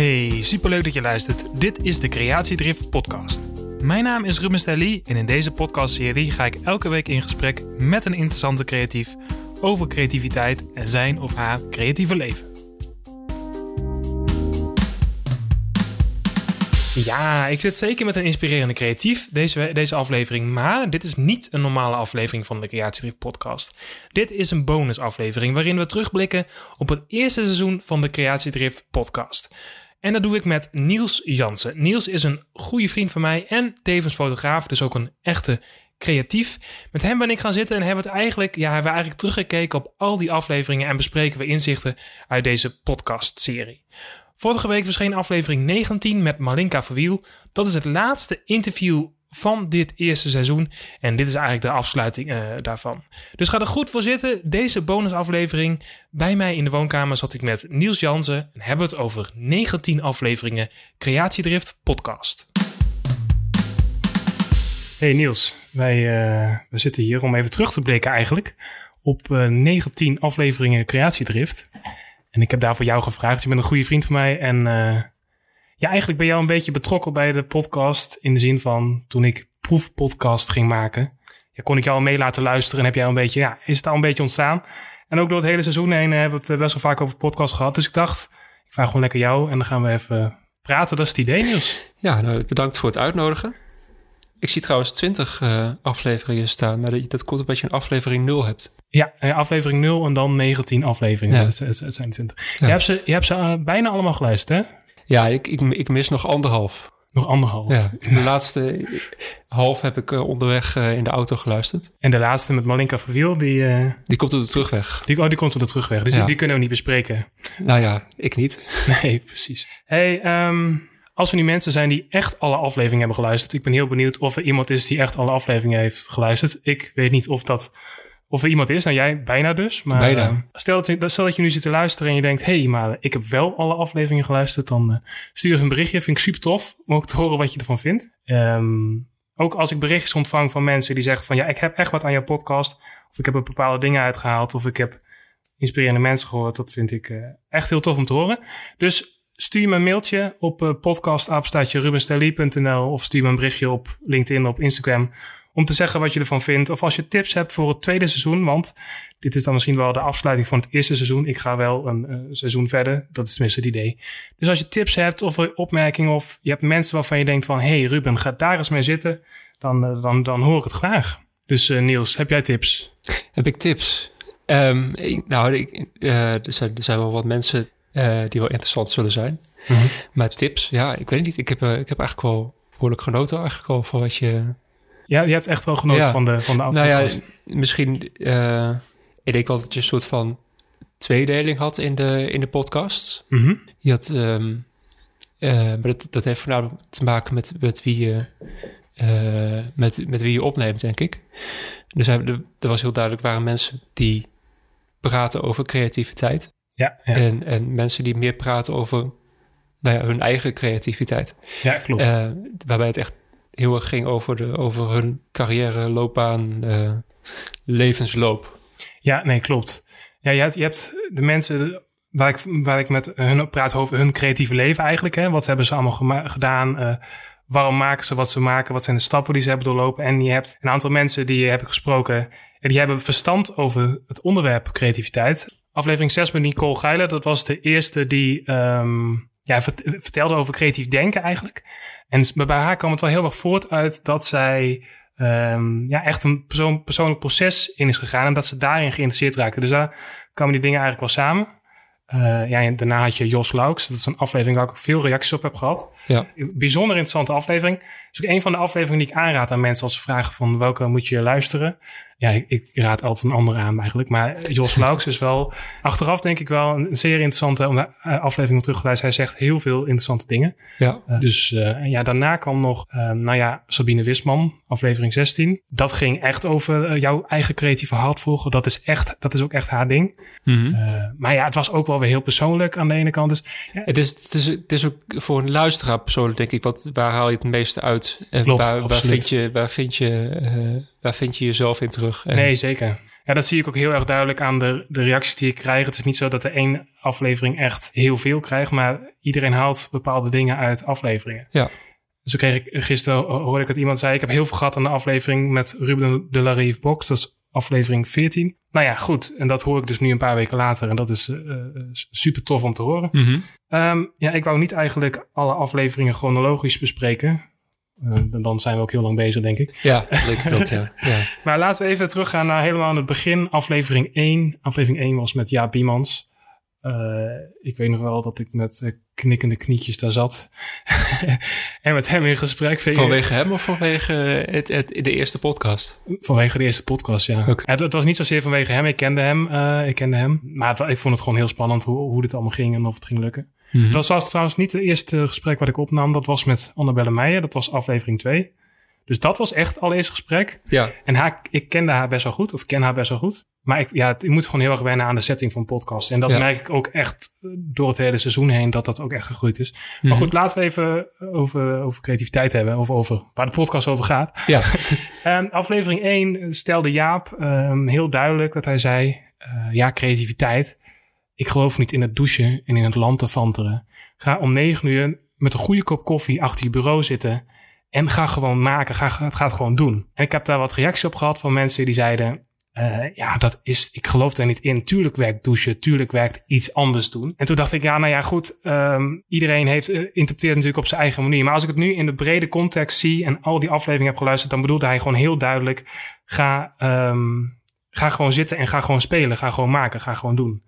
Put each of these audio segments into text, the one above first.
Hey, superleuk dat je luistert. Dit is de Creatiedrift podcast. Mijn naam is Ruben Stelly en in deze podcastserie ga ik elke week in gesprek met een interessante creatief over creativiteit en zijn of haar creatieve leven. Ja, ik zit zeker met een inspirerende creatief deze, deze aflevering. Maar dit is niet een normale aflevering van de Creatiedrift podcast. Dit is een bonusaflevering waarin we terugblikken op het eerste seizoen van de Creatiedrift podcast. En dat doe ik met Niels Jansen. Niels is een goede vriend van mij en tevens fotograaf, dus ook een echte creatief. Met hem ben ik gaan zitten en hebben we eigenlijk, ja, hebben we eigenlijk teruggekeken op al die afleveringen en bespreken we inzichten uit deze podcast-serie. Vorige week verscheen aflevering 19 met Malinka Verwiel. Dat is het laatste interview van dit eerste seizoen. En dit is eigenlijk de afsluiting uh, daarvan. Dus ga er goed voor zitten. Deze bonusaflevering. Bij mij in de woonkamer zat ik met Niels Jansen. En hebben het over 19 afleveringen Creatiedrift podcast. Hey Niels, wij, uh, we zitten hier om even terug te blikken eigenlijk op uh, 19 afleveringen Creatiedrift. En ik heb daar voor jou gevraagd. Je bent een goede vriend van mij. En ja, eigenlijk ben jou een beetje betrokken bij de podcast. In de zin van toen ik proefpodcast ging maken. Ja, kon ik jou al mee laten luisteren. En heb jij een beetje, ja, is het al een beetje ontstaan. En ook door het hele seizoen heen hebben we het best wel vaak over podcast gehad. Dus ik dacht, ik vraag gewoon lekker jou. En dan gaan we even praten. Dat is het idee, Niels. Ja, nou, bedankt voor het uitnodigen. Ik zie trouwens 20 uh, afleveringen staan, maar dat, dat komt omdat je een aflevering 0 hebt. Ja, aflevering 0 en dan 19 afleveringen. Ja. Het, het, het, zijn 20. Ja. Je hebt ze, je hebt ze uh, bijna allemaal geluisterd, hè? Ja, ik, ik, ik mis nog anderhalf. Nog anderhalf. Ja, de laatste half heb ik uh, onderweg uh, in de auto geluisterd. En de laatste met Malinka Verwiel, die... Uh, die komt op de terugweg. Die, oh, die komt op de terugweg. Dus ja. die, die kunnen we niet bespreken. Nou ja, ik niet. Nee, precies. Hey, um, als er nu mensen zijn die echt alle afleveringen hebben geluisterd. Ik ben heel benieuwd of er iemand is die echt alle afleveringen heeft geluisterd. Ik weet niet of dat of er iemand is. Nou, jij bijna dus. Maar bijna. Uh, stel, dat, stel dat je nu zit te luisteren en je denkt... hé, hey, maar ik heb wel alle afleveringen geluisterd. Dan uh, stuur even een berichtje. Vind ik super tof om ook te horen wat je ervan vindt. Um, ook als ik berichtjes ontvang van mensen die zeggen van... ja, ik heb echt wat aan jouw podcast. Of ik heb er bepaalde dingen uitgehaald. Of ik heb inspirerende mensen gehoord. Dat vind ik uh, echt heel tof om te horen. Dus stuur me een mailtje op uh, of stuur me een berichtje op LinkedIn, op Instagram, om te zeggen wat je ervan vindt. Of als je tips hebt voor het tweede seizoen, want dit is dan misschien wel de afsluiting van het eerste seizoen. Ik ga wel een uh, seizoen verder, dat is tenminste het idee. Dus als je tips hebt of opmerkingen of je hebt mensen waarvan je denkt van... hey Ruben, ga daar eens mee zitten, dan, uh, dan, dan hoor ik het graag. Dus Niels, heb jij tips? Heb ik tips? Um, ik, nou, ik, er, zijn, er zijn wel wat mensen die wel interessant zullen zijn. Mm -hmm. Maar tips, ja, ik weet niet. Ik heb, ik heb eigenlijk wel behoorlijk genoten eigenlijk al van wat je... Ja, je hebt echt wel genoten ja. van de van de Nou ja, misschien... Uh, ik denk wel dat je een soort van tweedeling had in de, in de podcast. Mm -hmm. Je had... Um, maar dat, dat heeft voornamelijk te maken met, met wie je... met, met wie je opneemt, denk ik. Dus er, er was heel duidelijk waren mensen die praten over creativiteit. Ja, ja. En, en mensen die meer praten over nou ja, hun eigen creativiteit. Ja, klopt. Uh, waarbij het echt heel erg ging over, de, over hun carrière, loopbaan, uh, levensloop. Ja, nee, klopt. Ja, je hebt, je hebt de mensen waar ik, waar ik met hun praat over hun creatieve leven eigenlijk. Hè? Wat hebben ze allemaal gedaan? Uh, waarom maken ze wat ze maken? Wat zijn de stappen die ze hebben doorlopen? En je hebt een aantal mensen die heb ik gesproken. Die hebben verstand over het onderwerp creativiteit aflevering 6 met Nicole Geiler. Dat was de eerste die um, ja, vertelde over creatief denken eigenlijk. En bij haar kwam het wel heel erg voort uit dat zij um, ja, echt een persoon, persoonlijk proces in is gegaan. En dat ze daarin geïnteresseerd raakte. Dus daar kwamen die dingen eigenlijk wel samen. Uh, ja, en daarna had je Jos Laux. Dat is een aflevering waar ik ook veel reacties op heb gehad. Ja. Bijzonder interessante aflevering. Dus ook een van de afleveringen die ik aanraad aan mensen als ze vragen van welke moet je luisteren ja, ik, ik, raad altijd een andere aan eigenlijk. Maar Jos Laux is wel achteraf denk ik wel een zeer interessante om de aflevering terug te. Hij zegt heel veel interessante dingen. Ja. Uh, dus uh, ja, daarna kwam nog, uh, nou ja, Sabine Wisman, aflevering 16. Dat ging echt over jouw eigen creatieve hart volgen. Dat is echt, dat is ook echt haar ding. Mm -hmm. maar ja, het was ook wel weer heel persoonlijk aan de ene kant. Dus, ja. het, is, het, is, het is ook voor een luisteraar persoonlijk denk ik, wat, waar haal je het meeste uit? En Klopt, waar, waar vind je, waar vind je waar vind je jezelf in terug? En- Nee, zeker. Ja, dat zie ik ook heel erg duidelijk aan de, de reacties die ik krijg. Het is niet zo dat de één aflevering echt heel veel krijgt, maar iedereen haalt bepaalde dingen uit afleveringen. Ja. Zo kreeg ik gisteren, hoorde ik dat iemand zei, ik heb heel veel gehad aan de aflevering met Ruben de la Rive Box. Dat is aflevering 14. Nou ja, goed. En dat hoor ik dus nu een paar weken later. En dat is eh, super tof om te horen. Mhm. Ehm, ja, ik wou niet eigenlijk alle afleveringen chronologisch bespreken. Eh, dan- zijn we ook heel lang bezig, denk ik. Ja, dat denk ik ook, ja. ja. Maar laten we even teruggaan naar helemaal aan het begin. Aflevering 1. Aflevering 1 was met Jaap Biemans. Eh, ik weet nog wel dat ik met eh, knikkende knietjes daar zat. en met hem in gesprek. Vanwege hem of vanwege het, het, de eerste podcast? Vanwege de eerste podcast, ja. Het, het was niet zozeer vanwege hem. Ik kende hem. ik kende hem. Maar ik vond het gewoon heel spannend hoe, hoe dit allemaal ging en of het ging lukken. Mhm. Dat was trouwens niet het eerste gesprek wat ik opnam. Dat was met Annabelle Meijer. Dat was aflevering 2. Dus dat was echt het allereerste gesprek. Ja, En haar, ik kende haar best wel goed, of ik ken haar best wel goed. Maar ik, ja, ik moet gewoon heel erg wennen aan de setting van podcast. En dat Ja. merk ik ook echt eh, door het hele seizoen heen, dat dat ook echt gegroeid is. Mhm. Maar goed, laten we even over, over creativiteit hebben, of over waar de podcast over gaat. ja. Ehm, aflevering 1 stelde Jaap ehm, heel duidelijk dat hij zei, eh, ja, creativiteit. Ik geloof niet in het douchen en in het land te vanteren. Ga om 9 uur met een goede kop koffie achter je bureau zitten en ga gewoon maken. Ga, het gewoon doen. En ik heb daar wat reacties op gehad van mensen die zeiden, eh, ja, dat is, ik geloof daar niet in. Tuurlijk werkt douchen, tuurlijk werkt iets anders doen. En toen dacht ik, ja, nou ja, goed. ehm, iedereen heeft, eh, interpreteert natuurlijk op zijn eigen manier. Maar als ik het nu in de brede context zie en al die afleveringen heb geluisterd, dan bedoelde hij gewoon heel duidelijk: ga, ehm, ga gewoon zitten en ga gewoon spelen. Ga gewoon maken. Ga gewoon doen.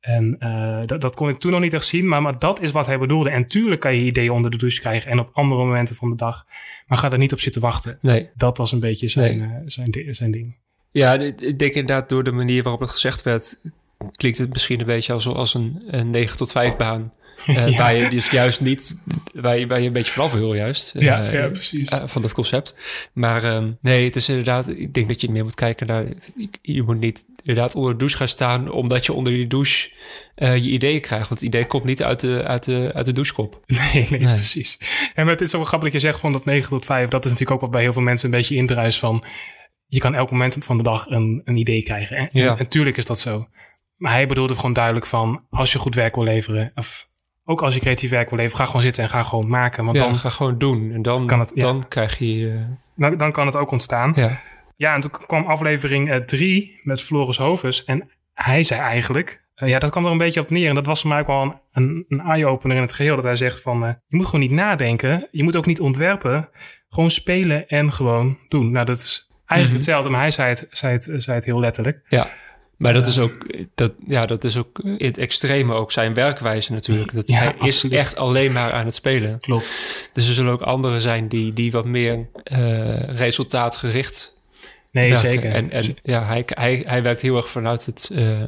En eh, dat, dat kon ik toen nog niet echt zien, maar, maar dat is wat hij bedoelde. En tuurlijk kan je ideeën onder de douche krijgen en op andere momenten van de dag. Maar ga er niet op zitten wachten. Nee. Dat was een beetje zijn, Nee. eh, zijn, zijn ding. Ja, ik denk inderdaad door de manier waarop het gezegd werd, klinkt het misschien een beetje als, als een, een 9 tot 5 baan. Ja. Waar je dus juist niet, waar je, waar je een beetje vanaf wil juist. Ja, eh, ja precies. eh, van dat concept. Maar ehm, nee, het is inderdaad, ik denk dat je meer moet kijken naar, je moet niet inderdaad onder de douche gaan staan, omdat je onder die douche eh, je ideeën krijgt. Want het idee komt niet uit de, uit de, uit de douchekop. Nee, nee, Nee. precies. En met, het is ook wel grappig dat je zegt van dat 9 tot 5. Dat is natuurlijk ook wat bij heel veel mensen een beetje indruis van... Je kan elk moment van de dag een, een idee krijgen. En, Ja. en natuurlijk is dat zo. Maar hij bedoelde gewoon duidelijk van... Als je goed werk wil leveren... Of ook als je creatief werk wil leveren... Ga gewoon zitten en ga gewoon maken. Want ja, dan, ga gewoon doen. En dan, Kan het, ja. dan krijg je... eh, dan, dan kan het ook ontstaan. Ja, ja. en toen kwam aflevering 3 met Floris Hovens. En hij zei eigenlijk... eh, ja, dat kwam er een beetje op neer. En dat was voor mij ook wel een, een, een eye-opener in het geheel. Dat hij zegt van... eh, je moet gewoon niet nadenken. Je moet ook niet ontwerpen. Gewoon spelen en gewoon doen. Nou, dat is eigenlijk Mhm. hetzelfde. Maar hij zei het, zei, het, zei het heel letterlijk. Ja, maar dat is ook, dat, ja, dat is ook in het extreme ook zijn werkwijze natuurlijk. Dat Ja, hij absoluut. is echt alleen maar aan het spelen. Klopt. Dus er zullen ook anderen zijn die, die wat meer eh, resultaatgericht Nee, werken. zeker. En, en ja, hij, hij, hij werkt heel erg vanuit het, eh,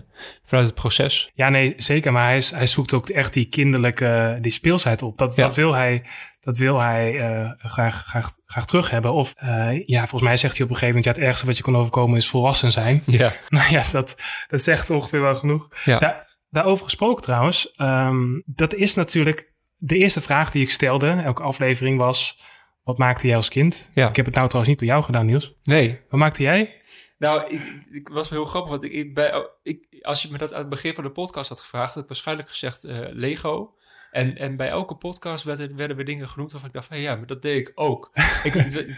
vanuit het proces. Ja, nee, zeker. Maar hij, is- hij zoekt ook echt die kinderlijke die speelsheid op. Dat, Ja. dat wil hij, dat wil hij eh, graag, graag, graag terug hebben. Of eh, ja, volgens mij zegt hij op een gegeven moment... ja, het ergste wat je kan overkomen is volwassen zijn. Ja, nou ja, dat, dat zegt ongeveer wel genoeg. ja. Daar, daarover gesproken trouwens. ehm, dat is natuurlijk... De eerste vraag die ik stelde, elke aflevering, was... Wat maakte jij als kind? Ja. Ik heb het nou trouwens niet bij jou gedaan, Niels. nee. Wat maakte jij? Nou, ik, ik was wel heel grappig, want ik, ik, bij, ik, als je me dat aan het begin van de podcast had gevraagd, had ik waarschijnlijk gezegd eh, Lego. En, en bij elke podcast werden, werden we dingen genoemd waarvan ik dacht van ja, maar dat deed ik ook. ik,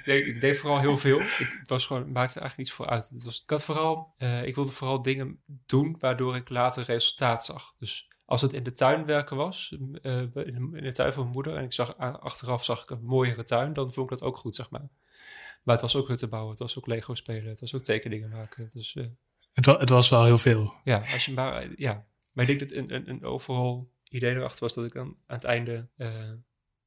deed, ik deed vooral heel veel. Ik, was gewoon, maakte er eigenlijk niets voor uit. Het was, ik, had vooral, eh, ik wilde vooral dingen doen waardoor ik later resultaat zag. Dus als het in de tuin werken was, eh, in, de, in de tuin van mijn moeder, en ik zag achteraf zag ik een mooiere tuin, dan vond ik dat ook goed, zeg maar. Maar het was ook hutten bouwen, het was ook Lego spelen, het was ook tekeningen maken. Dus eh, Het, wa- het was wel heel veel. ja, als je maar, ja. Maar ik denk dat een, een, een overal idee erachter was dat ik dan aan het einde eh,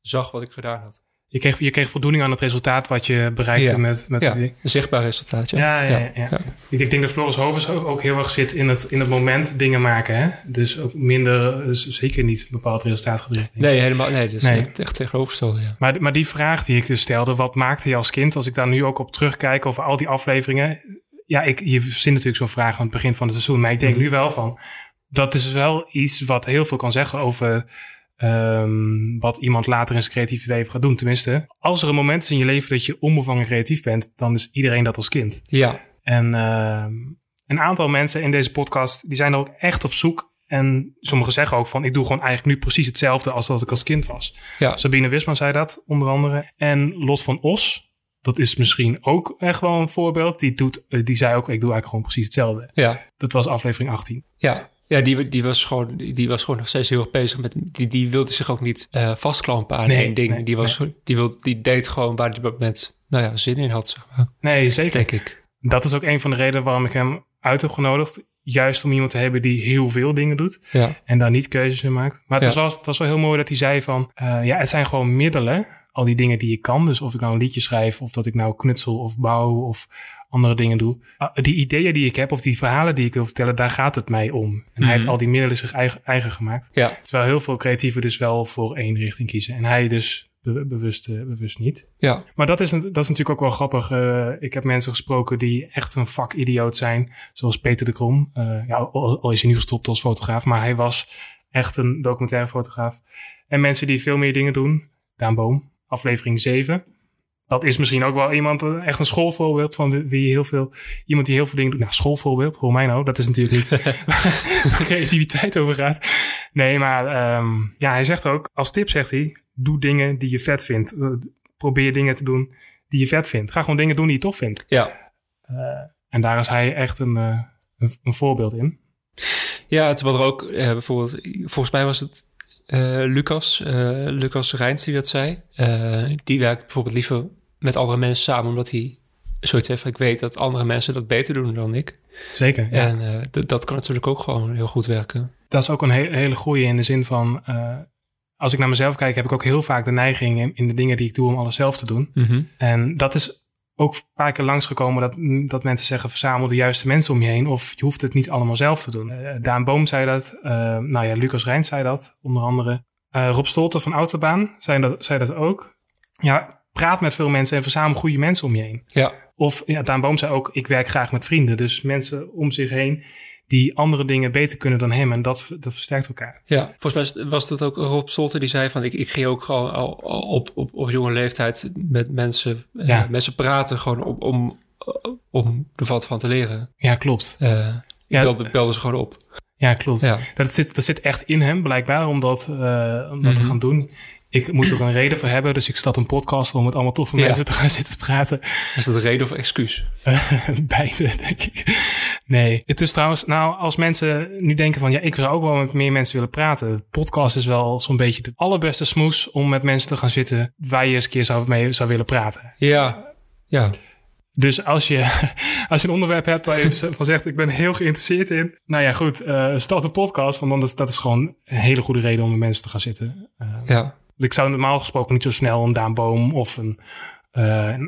zag wat ik gedaan had. Je kreeg, je kreeg voldoening aan het resultaat wat je bereikte Ja. met, met Ja, die- een zichtbaar resultaat, ja. Ja, ja, ja. Ik, denk dat Floris Hovens ook, heel erg zit in het, in het moment dingen maken. Hè? Dus ook minder, dus zeker niet bepaald resultaatgericht. Nee, helemaal, nee, dat is Nee. echt, tegenovergestelde, ja. Maar, maar die vraag die ik dus stelde, wat maakte je als kind? Als ik daar nu ook op terugkijk over al die afleveringen. Ja, ik, je verzint natuurlijk zo'n vraag aan het begin van het seizoen. Maar ik denk Mhm. nu wel van, dat is wel iets wat heel veel kan zeggen over ehm, wat iemand later in zijn creatieve leven gaat doen. Tenminste, als er een moment is in je leven dat je onbevangen creatief bent, dan is iedereen dat als kind. Ja, En ehm, een aantal mensen in deze podcast, die zijn er ook echt op zoek. En sommigen zeggen ook van, ik doe gewoon eigenlijk nu precies hetzelfde als dat ik als kind was. ja, Sabine Wisman zei dat, onder andere. En Lot van Os, dat is misschien ook echt wel een voorbeeld. Die, doet, eh, die zei ook, ik doe eigenlijk gewoon precies hetzelfde. ja, Dat was aflevering 18. ja. Ja, die, die, was gewoon, die was gewoon nog steeds heel erg bezig met... Die, die wilde zich ook niet eh, vastklampen aan Nee, één ding. nee, die, was, die, wilde, die deed gewoon waar die moment nou ja, zin in had, zeg maar. Nee, zeker. Denk ik. Dat is ook een van de redenen waarom ik hem uit heb genodigd. Juist om iemand te hebben die heel veel dingen doet. Ja, En daar niet keuzes in maakt. Maar het, Ja. was, het was wel heel mooi dat hij zei van... eh, ja, het zijn gewoon middelen. Al die dingen die je kan. Dus of ik nou een liedje schrijf... of dat ik nou knutsel of bouw of andere dingen doe. Ah, die ideeën die ik heb of die verhalen die ik wil vertellen... daar gaat het mij om. En hij Mhm. heeft al die middelen zich eigen, eigen gemaakt. ja, Terwijl heel veel creatieven dus wel voor één richting kiezen. En hij dus be- bewust, eh, bewust niet. ja, Maar dat is, een- dat is natuurlijk ook wel grappig. Eh, ik heb mensen gesproken die echt een vakidioot zijn. Zoals Peter de Krom. Eh, ja, al, al is hij nu gestopt als fotograaf. Maar hij was echt een documentaire fotograaf. En mensen die veel meer dingen doen. Daan Boom, aflevering 7. Dat is misschien ook wel iemand, eh, echt een schoolvoorbeeld van wie heel veel, iemand die heel veel dingen doet. Nou, schoolvoorbeeld, hoor mij nou. Dat is natuurlijk niet waar creativiteit over gaat. Nee, maar ehm, ja, hij zegt ook, als tip zegt hij, doe dingen die je vet vindt. Eh, probeer dingen te doen die je vet vindt. Ga gewoon dingen doen die je tof vindt. ja. Eh, en daar is hij echt een, een, een voorbeeld in. Ja, terwijl er ook eh, bijvoorbeeld, volgens mij was het Lucas, eh, Lucas Rijns die dat zei. Eh, die werkt bijvoorbeeld liever met andere mensen samen, omdat hij zoiets heeft ik weet dat andere mensen dat beter doen dan ik. Zeker, ja. En eh, dat kan natuurlijk ook gewoon heel goed werken. Dat is ook een he- hele goeie in de zin van... eh, als ik naar mezelf kijk, heb ik ook heel vaak de neiging in, in de dingen die ik doe om alles zelf te doen. En dat is ook een paar keer langsgekomen dat, dat mensen zeggen... verzamel de juiste mensen om je heen of je hoeft het niet allemaal zelf te doen. Eh, Daan Boom zei dat, eh, nou ja, Lucas Rijns zei dat onder andere. Eh, Rob Stolten van Autobaan zei dat, zei dat ook. Ja, praat met veel mensen en verzamel goede mensen om je heen. Ja, Of ja, Daan Boom zei ook, ik werk graag met vrienden. Dus mensen om zich heen die andere dingen beter kunnen dan hem. En dat, dat versterkt elkaar. ja. Volgens mij was dat ook Rob Stolte die zei van, ik, ik ging ook gewoon al, al op, op, op jonge leeftijd met mensen, eh, mensen praten gewoon om, om, om er wat van te leren. Ja, klopt. Ja, belde, belde ze gewoon op. ja klopt. Ja, Dat, zit, dat zit echt in hem, blijkbaar, om dat, eh, om dat te Mhm. gaan doen. Ik moet er een reden voor hebben, dus ik start een podcast om met allemaal toffe Ja. mensen te gaan zitten praten. is dat een reden of excuus? Beide, denk ik. Nee, het is trouwens, nou, als mensen nu denken van, ja, ik zou ook wel met meer mensen willen praten. Podcast is wel zo'n beetje de allerbeste smoes om met mensen te gaan zitten waar je eens een keer zou, mee zou willen praten. Ja, ja, Dus als je, als je een onderwerp hebt waar je van zegt, ik ben heel geïnteresseerd in. Nou ja, goed, eh start een podcast, want dan is, dat is gewoon een hele goede reden om met mensen te gaan zitten. Eh, ja. Ik zou normaal gesproken niet zo snel een Daan Boom of een, eh,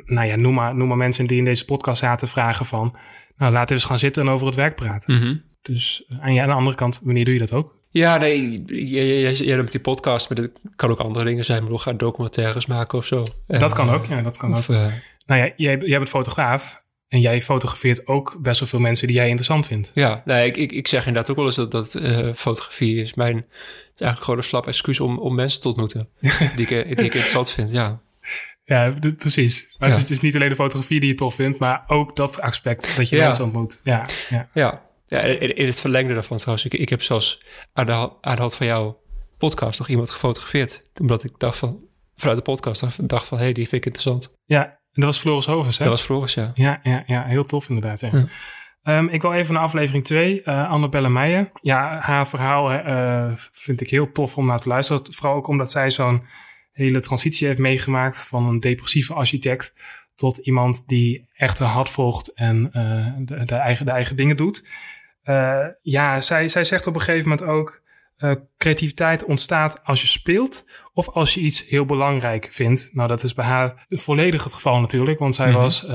nou ja, noem maar, noem maar mensen die in deze podcast zaten vragen van, nou laten we eens gaan zitten en over het werk praten. Mhm. Dus eh, en ja, aan de andere kant, wanneer doe je dat ook? Ja, nee, jij, jij, noemt die podcast, maar dat kan ook andere dingen zijn. Maar we gaan documentaires maken of zo. En, dat kan eh, ook, ja, dat kan ook. Nou ja, jij, jij bent fotograaf en jij fotografeert ook best wel veel mensen die jij interessant vindt. ja, nee, ik, ik, ik zeg inderdaad ook wel eens dat, dat eh, fotografie is mijn... is eigenlijk gewoon een slap excuus om, om mensen te ontmoeten. die, ik, eh, die ik interessant vind, ja. Ja, precies. Maar Ja. het, is, het is niet alleen de fotografie die je tof vindt, maar ook dat aspect dat je Ja. mensen ontmoet. Ja, ja. Ja, ja in, in het verlengde daarvan trouwens. Ik, ik heb zelfs aan de, aan de hand van jouw podcast nog iemand gefotografeerd. Omdat ik dacht van, vanuit de podcast dacht- dacht van, hé, hey, die vind ik interessant. ja, en dat was Floris Hovens, hè? Dat was Floris, ja. Ja, ja, ja, heel tof inderdaad. Ja. Ja. Ehm, ik wil even naar aflevering 2, eh Annabelle Meijer. Ja, haar verhaal eh, vind ik heel tof om naar te luisteren. Vooral ook omdat zij zo'n hele transitie heeft meegemaakt van een depressieve architect tot iemand die echt haar hart volgt en eh, de, de, eigen, de eigen dingen doet. Ja, zij, zij zegt op een gegeven moment ook... eh, creativiteit ontstaat als je speelt of als je iets heel belangrijk vindt. Nou, dat is bij haar volledig het geval natuurlijk. Want zij Mhm. was, eh,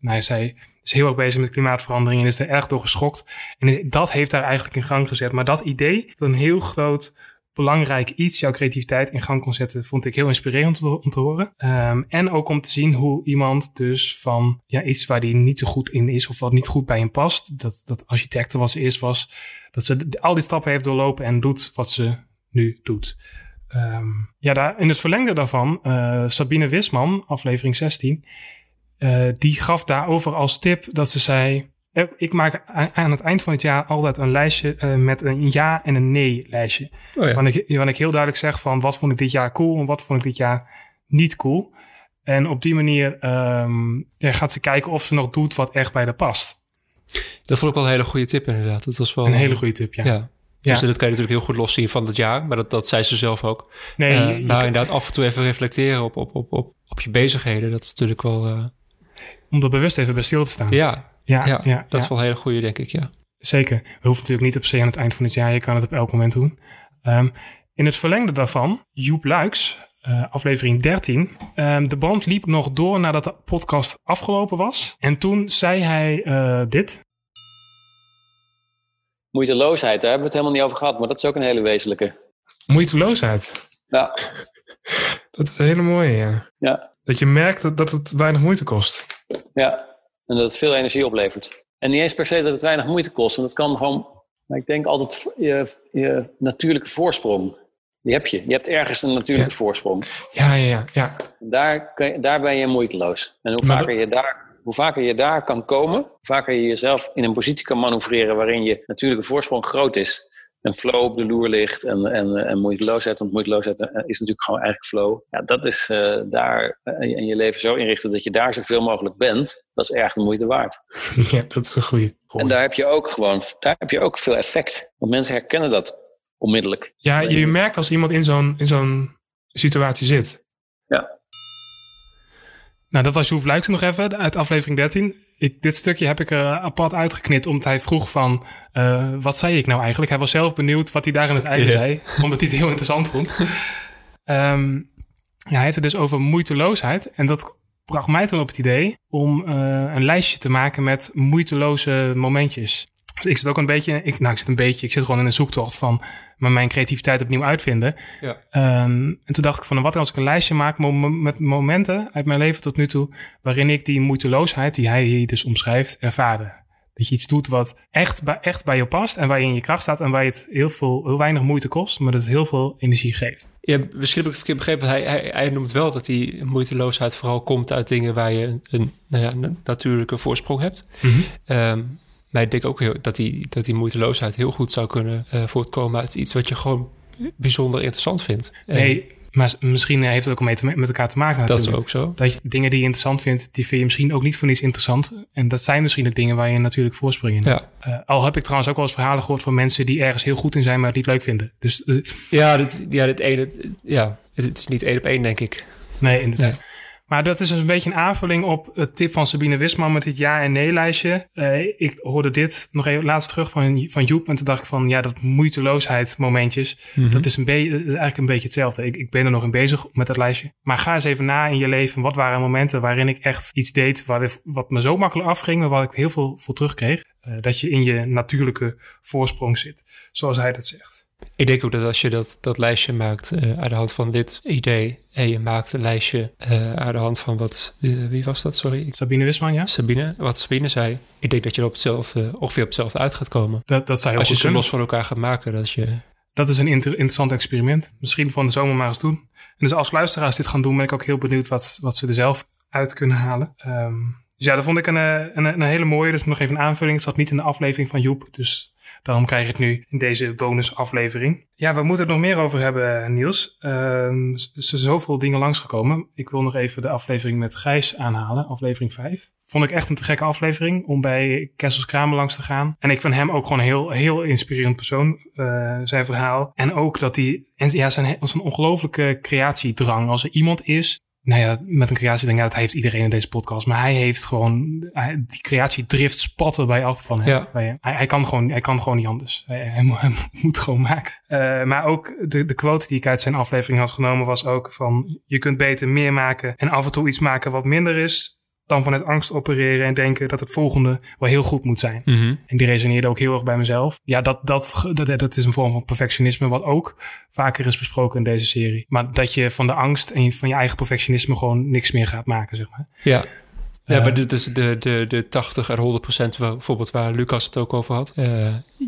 nou, zij is heel erg bezig met klimaatverandering en is er erg door geschokt. En dat heeft haar eigenlijk in gang gezet. Maar dat idee, dat een heel groot belangrijk iets jouw creativiteit in gang kon zetten, vond ik heel inspirerend om te, horen. Ehm, en ook om te zien hoe iemand dus van ja, iets waar die niet zo goed in is of wat niet goed bij hem past, dat, dat architecten wat ze eerst was, dat ze al die stappen heeft doorlopen en doet wat ze nu doet. Ehm, ja, daar, in het verlengde daarvan, eh, Sabine Wisman, aflevering 16, eh, die gaf daarover als tip dat ze zei: "Eh, Ik maak aan het eind van het jaar altijd een lijstje eh, met een ja- en een nee-lijstje. Oh ja. Waarin ik, heel duidelijk zeg van wat vond ik dit jaar cool en wat vond ik dit jaar niet cool. En op die manier ehm, ja, gaat ze kijken of ze nog doet wat echt bij haar past. Dat vond ik wel een hele goede tip inderdaad. Dat was wel Een hele goede tip, ja. Ja. Dus dat kan je natuurlijk heel goed loszien van het jaar. Maar dat, dat zei ze zelf ook. Nee, Eh, je- maar je inderdaad af en toe even reflecteren op, op, op, op, op je bezigheden. Dat is natuurlijk wel... eh, om er bewust even bij stil te staan. ja, ja, ja, ja, dat ja. is wel een hele goede, denk ik, ja. Zeker. We hoeven natuurlijk niet op se aan het eind van het jaar. Je kan het op elk moment doen. Ehm, in het verlengde daarvan, Joep Luiks, eh, aflevering 13. Ehm, de band liep nog door nadat de podcast afgelopen was. En toen zei hij eh, dit. Moeiteloosheid, daar hebben we het helemaal niet over gehad, maar dat is ook een hele wezenlijke. Moeiteloosheid. Ja, Dat is een hele mooie, ja. ja, Dat je merkt dat, dat het weinig moeite kost. ja. En dat het veel energie oplevert. En niet eens per se dat het weinig moeite kost, want het kan gewoon, maar ik denk altijd je, je natuurlijke voorsprong. Die heb je. Je hebt ergens een natuurlijke Ja. voorsprong. Ja, ja, ja. ja. Daar, kan je, daar ben je moeiteloos. En hoe vaker, je daar, hoe vaker je daar kan komen, hoe vaker je jezelf in een positie kan manoeuvreren waarin je natuurlijke voorsprong groot is. En flow op de loer ligt en, en, en moeiteloosheid. Want moeiteloosheid eh, is natuurlijk gewoon eigenlijk flow. Ja, dat is eh, daar eh, en je leven zo inrichten dat je daar zoveel mogelijk bent. Dat is erg de moeite waard. ja, dat is een goede. En daar heb je ook gewoon daar heb je ook veel effect. Want mensen herkennen dat onmiddellijk. Ja, je merkt als iemand in zo'n, in zo'n situatie zit. Ja. Nou, dat was Joep Luiks nog even uit aflevering 13. Ik, dit stukje heb ik er apart uitgeknipt, omdat hij vroeg van... eh, wat zei ik nou eigenlijk? Hij was zelf benieuwd wat hij daar in het einde zei, omdat hij het heel interessant vond. Ehm, ja, hij heeft het dus over moeiteloosheid. En dat bracht mij toen op het idee om eh, een lijstje te maken met moeiteloze momentjes. Ik zit ook een beetje, ik, nou ik zit een beetje, ik zit gewoon in een zoektocht van maar mijn creativiteit opnieuw uitvinden. Ja. Ehm, en toen dacht ik van, wat als ik een lijstje maak met momenten uit mijn leven tot nu toe, waarin ik die moeiteloosheid, die hij hier dus omschrijft, ervaren. Dat je iets doet wat echt bij, echt bij je past en waar je in je kracht staat en waar je het heel, veel, heel weinig moeite kost, maar dat het heel veel energie geeft. Ja, misschien heb ik het verkeerd begrepen. Hij, hij, hij noemt wel dat die moeiteloosheid vooral komt uit dingen waar je een, een, nou ja, een natuurlijke voorsprong hebt. Ehm, maar ik denk ook heel, dat, die, dat die moeiteloosheid heel goed zou kunnen eh, voortkomen uit iets wat je gewoon bijzonder interessant vindt. En Nee, maar misschien heeft het ook mee te, met elkaar te maken dat natuurlijk. is ook zo. Dat je dingen die je interessant vindt, die vind je misschien ook niet voor niets interessant. En dat zijn misschien ook dingen waar je natuurlijk voorspring in hebt. Ja, Eh, al heb ik trouwens ook wel eens verhalen gehoord van mensen die ergens heel goed in zijn, maar het niet leuk vinden. Dus eh, ja, dit, ja, dit ene, ja, het is niet één op één, denk ik. nee, inderdaad. Nee. Maar dat is een beetje een aanvulling op het tip van Sabine Wisman met dit ja- en nee-lijstje. Eh, ik hoorde dit nog even laatst terug van, van Joep. En toen dacht ik van, ja, dat moeiteloosheid momentjes. Mhm. Dat is, een be- dat is eigenlijk een beetje hetzelfde. Ik, ik ben er nog in bezig met dat lijstje. Maar ga eens even na in je leven. Wat waren momenten waarin ik echt iets deed wat, wat me zo makkelijk afging, maar waar ik heel veel voor terugkreeg. Eh, dat je in je natuurlijke voorsprong zit, zoals hij dat zegt. Ik denk ook dat als je dat, dat lijstje maakt eh aan de hand van dit idee... en je maakt een lijstje eh aan de hand van wat... wie- wie was dat, sorry? Sabine Wisman, ja? Sabine, wat Sabine zei. Ik denk dat je er op hetzelfde, ongeveer op hetzelfde uit gaat komen. Dat, dat zou heel Als je ze kunnen. los van elkaar gaat maken, dat je... Dat is een inter- interessant experiment. Misschien van de zomer maar eens doen. En dus als luisteraars dit gaan doen, ben ik ook heel benieuwd wat, wat ze er zelf uit kunnen halen. Ehm, dus ja, dat vond ik een, eh, een, een hele mooie. Dus nog even een aanvulling. Het zat niet in de aflevering van Joep. Dus daarom krijg je het nu in deze bonusaflevering. Ja, we moeten het nog meer over hebben, Niels. Ehm, er zijn zoveel dingen langsgekomen. Ik wil nog even de aflevering met Gijs aanhalen. Aflevering 5. Vond ik echt een te gekke aflevering om bij Kessels Kramer langs te gaan. En ik vind hem ook gewoon een heel, heel inspirerend persoon. eh, zijn verhaal. En ook dat hij... En ja, zijn, zijn ongelooflijke creatiedrang. Als er iemand is... Nou ja, met een creatiedrang, ja, dat heeft iedereen in deze podcast. Maar hij heeft gewoon... hij- die creatiedrift spatten bij af van hem. Ja. Hij, hij, kan gewoon, hij kan gewoon niet anders. Hij, hij, moet- hij moet gewoon maken. Eh, maar ook de, de quote die ik uit zijn aflevering had genomen was ook van... Je kunt beter meer maken en af en toe iets maken wat minder is... dan vanuit angst opereren en denken dat het volgende wel heel goed moet zijn. En die resoneerde ook heel erg bij mezelf. Ja, dat, dat, dat, dat is een vorm van perfectionisme, wat ook vaker is besproken in deze serie. Maar dat je van de angst en van je eigen perfectionisme gewoon niks meer gaat maken, zeg maar. Ja, Ja, Eh, maar dit is de, de, de 80 en 100 procent bijvoorbeeld waar Lucas het ook over had. Eh,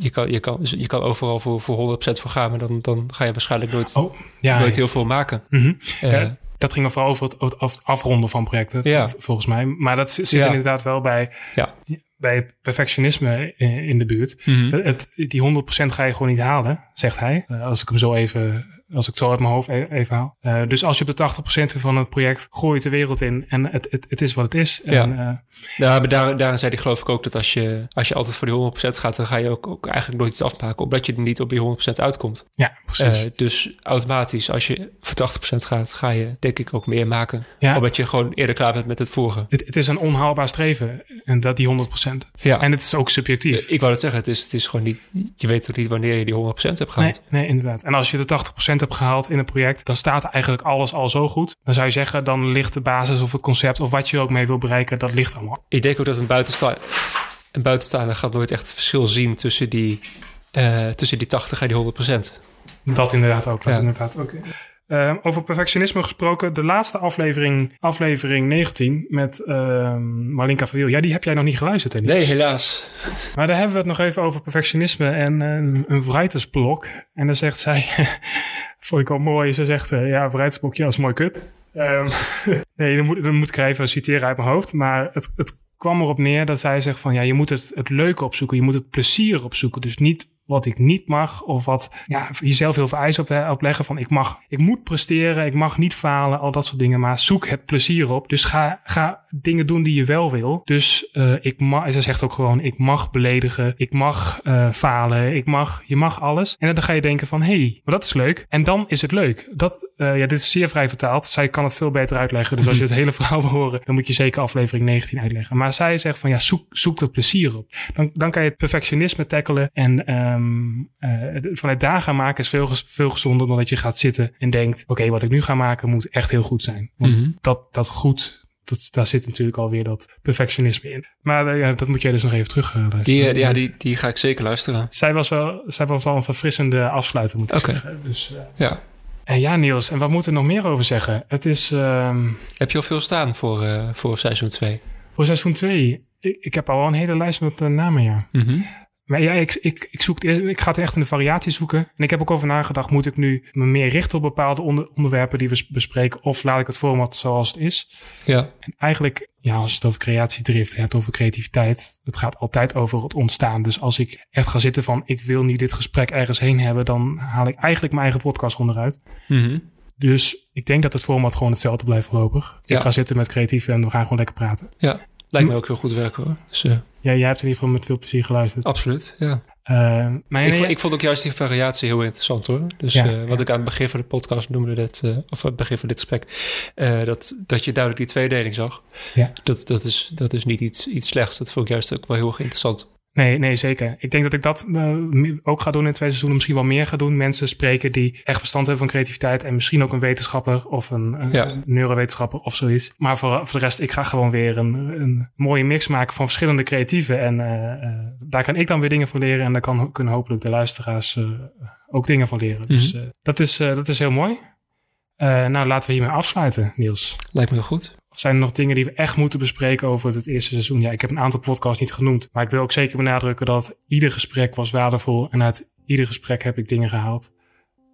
je, kan, je, kan, je kan overal voor, voor 100 procent voor gaan, maar dan, dan ga je waarschijnlijk nooit, Oh, ja, nooit ja. heel veel maken. Mhm. Eh, Ja. Dat ging dan vooral over het, over het afronden van projecten, Ja. volgens mij. Maar dat zit Ja. inderdaad wel bij, Ja. bij perfectionisme in, in de buurt. mhm. Het, die 100% ga je gewoon niet halen, zegt hij. Eh, als ik hem zo even, als ik het zo uit mijn hoofd e- even haal. Eh, dus als je op de 80% van het project gooit de wereld in en het, het, het is wat het is. En, Ja. eh, Ja, maar daar, daarin zei hij geloof ik ook dat als je, als je altijd voor die 100% gaat, dan ga je ook, ook eigenlijk nooit iets afmaken, omdat je er niet op die 100% uitkomt. ja, precies. Eh, dus automatisch, als je voor 80% gaat, ga je denk ik ook meer maken. ja, Omdat je gewoon eerder klaar bent met het vorige. het, het is een onhaalbaar streven. En dat die 100%. Ja. En het is ook subjectief. ik wou het zeggen, het is, het is gewoon niet, je weet toch niet wanneer je die 100% hebt Nee, gehaald. nee, inderdaad. En als je de 80% hebt gehaald in een project, dan staat eigenlijk alles al zo goed. Dan zou je zeggen, dan ligt de basis of het concept of wat je ook mee wil bereiken, dat ligt allemaal. Ik denk ook dat een buitenstaander, een buitenstaander gaat nooit echt het verschil zien tussen die, eh, tussen die 80 en die 100%. Dat inderdaad ook. Dat Ja. inderdaad ook. Eh, over perfectionisme gesproken, de laatste aflevering, aflevering 19 met ehm Marlinka Verwiel. Ja, die heb jij nog niet geluisterd, hè? Nee, helaas. Maar daar hebben we het nog even over perfectionisme en een, een vrijheidsblok. En dan zegt zij, vond ik al mooi, ze zegt, eh, ja, vrijheidsblokje als mooi kut. Ehm, nee, dan moet, dan moet ik even citeren uit mijn hoofd. Maar het, het kwam erop neer dat zij zegt van, ja, je moet het, het leuke opzoeken. Je moet het plezier opzoeken. Dus niet wat ik niet mag of wat ja, jezelf heel veel eisen op, opleggen van ik mag, ik moet presteren, ik mag niet falen, al dat soort dingen. Maar zoek het plezier op. Dus ga, ga dingen doen die je wel wil. Dus eh, ik mag, ze zegt ook gewoon, ik mag beledigen, ik mag eh, falen, ik mag, je mag alles. En dan ga je denken van, hé, hey, maar dat is leuk. En dan is het leuk. Dat, eh, ja, dit is zeer vrij vertaald. Zij kan het veel beter uitleggen. Dus als je het hele verhaal wil horen, dan moet je zeker aflevering 19 uitleggen. Maar zij zegt van, ja, zoek, zoek dat plezier op. Dan, dan kan je het perfectionisme tackelen. En eh, vanuit daar gaan maken is veel, veel gezonder dan dat je gaat zitten en denkt, oké, wat ik nu ga maken moet echt heel goed zijn. Want Mhm. dat, dat goed, dat, daar zit natuurlijk alweer dat perfectionisme in. Maar eh, ja, dat moet jij dus nog even terug eh, luisteren. Die, eh, ja, die, die ga ik zeker luisteren. Zij was wel, zij was wel een verfrissende afsluiter, moet ik zeggen. Dus, Ja. en ja, Niels, en wat moeten we nog meer over zeggen? Het is ehm, Heb je al veel staan voor, voor seizoen 2? voor seizoen 2. Ik, ik heb al een hele lijst met namen, ja. Maar ja, ik, ik, ik, zoek het ik ga het echt in de variatie zoeken. En ik heb ook over nagedacht, moet ik nu me meer richten op bepaalde onder- onderwerpen die we bespreken? Of laat ik het format zoals het is? Ja. En eigenlijk, ja, als je het over creatiedrift hebt, over creativiteit, het gaat altijd over het ontstaan. Dus als ik echt ga zitten van, ik wil nu dit gesprek ergens heen hebben, dan haal ik eigenlijk mijn eigen podcast onderuit. Mhm. Dus ik denk dat het format gewoon hetzelfde blijft voorlopig. Ja. Ik ga zitten met creatief en we gaan gewoon lekker praten. Ja. Lijkt me ook heel goed werk hoor. Dus, eh, Ja, jij hebt in ieder geval met veel plezier geluisterd. absoluut, ja. Eh, maar ik, nee, ik vond ook juist die variatie heel interessant hoor. Dus Ja, eh, wat ja. ik aan het begin van de podcast noemde, dat, eh, of aan het begin van dit gesprek, dat, dat je duidelijk die tweedeling zag. Ja. Dat, dat, is, dat is niet iets, iets slechts. Dat vond ik juist ook wel heel erg interessant. Nee, nee, zeker. Ik denk dat ik dat eh, ook ga doen in twee seizoenen. Misschien wel meer ga doen. Mensen spreken die echt verstand hebben van creativiteit. En misschien ook een wetenschapper of een, een Ja. neurowetenschapper of zoiets. Maar voor, voor de rest, ik ga gewoon weer een, een mooie mix maken van verschillende creatieven. En eh, eh, daar kan ik dan weer dingen van leren. En daar kan, kunnen hopelijk de luisteraars ook dingen van leren. Dus Mhm. dat, is, dat is heel mooi. Nou, laten we hiermee afsluiten, Niels. Lijkt me heel goed. Of zijn er nog dingen die we echt moeten bespreken over het eerste seizoen? Ja, ik heb een aantal podcasts niet genoemd. Maar ik wil ook zeker benadrukken dat ieder gesprek was waardevol. En uit ieder gesprek heb ik dingen gehaald.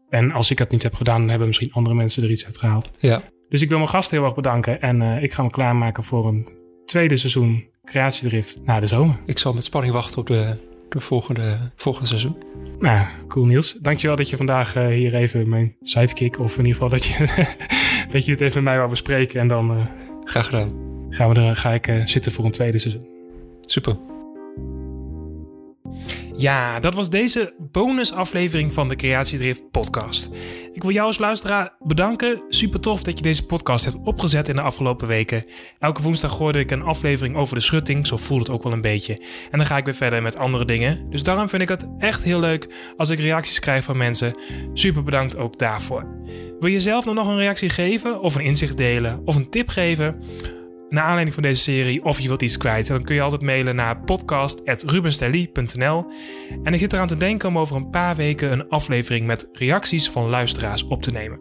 En als ik dat niet heb gedaan, dan hebben misschien andere mensen er iets uit gehaald. Ja. Dus ik wil mijn gast heel erg bedanken. En eh, ik ga me klaarmaken voor een tweede seizoen Creatiedrift na de zomer. Ik zal met spanning wachten op de, de volgende, volgende seizoen. Nou, cool Niels. Dankjewel dat je vandaag eh, hier even mijn sidekick... of in ieder geval dat je, dat je het even met mij wou bespreken. En dan eh, Graag gedaan. gaan we er, ga ik eh, zitten voor een tweede seizoen. Super. Ja, dat was deze bonusaflevering van de Creatiedrift podcast. Ik wil jou als luisteraar bedanken. Super tof dat je deze podcast hebt opgezet in de afgelopen weken. Elke woensdag gooide ik een aflevering over de schutting, zo voelt het ook wel een beetje. En dan ga ik weer verder met andere dingen. Dus daarom vind ik het echt heel leuk als ik reacties krijg van mensen. Super bedankt ook daarvoor. Wil je zelf nog een reactie geven, of een inzicht delen, of een tip geven? Naar aanleiding van deze serie of je wilt iets kwijt, dan kun je altijd mailen naar podcast.rubenstelly.nl. En ik zit eraan te denken om over een paar weken een aflevering met reacties van luisteraars op te nemen.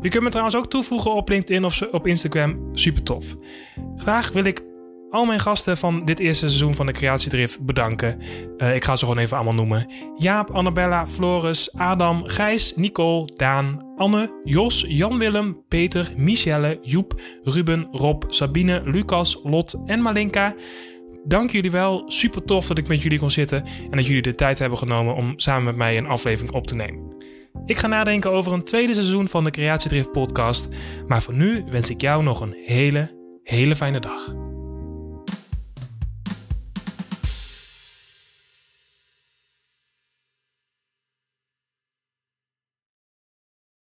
Je kunt me trouwens ook toevoegen op LinkedIn of op Instagram, super tof. Graag wil ik al mijn gasten van dit eerste seizoen van de Creatiedrift bedanken. Uh, ik ga ze gewoon even allemaal noemen. Jaap, Annabella, Floris, Adam, Gijs, Nicole, Daan, Anne, Jos, Jan-Willem, Peter, Michelle, Joep, Ruben, Rob, Sabine, Lucas, Lot en Malinka. Dank jullie wel. Super tof dat ik met jullie kon zitten en dat jullie de tijd hebben genomen om samen met mij een aflevering op te nemen. Ik ga nadenken over een tweede seizoen van de Creatiedrift podcast. Maar voor nu wens ik jou nog een hele, hele fijne dag.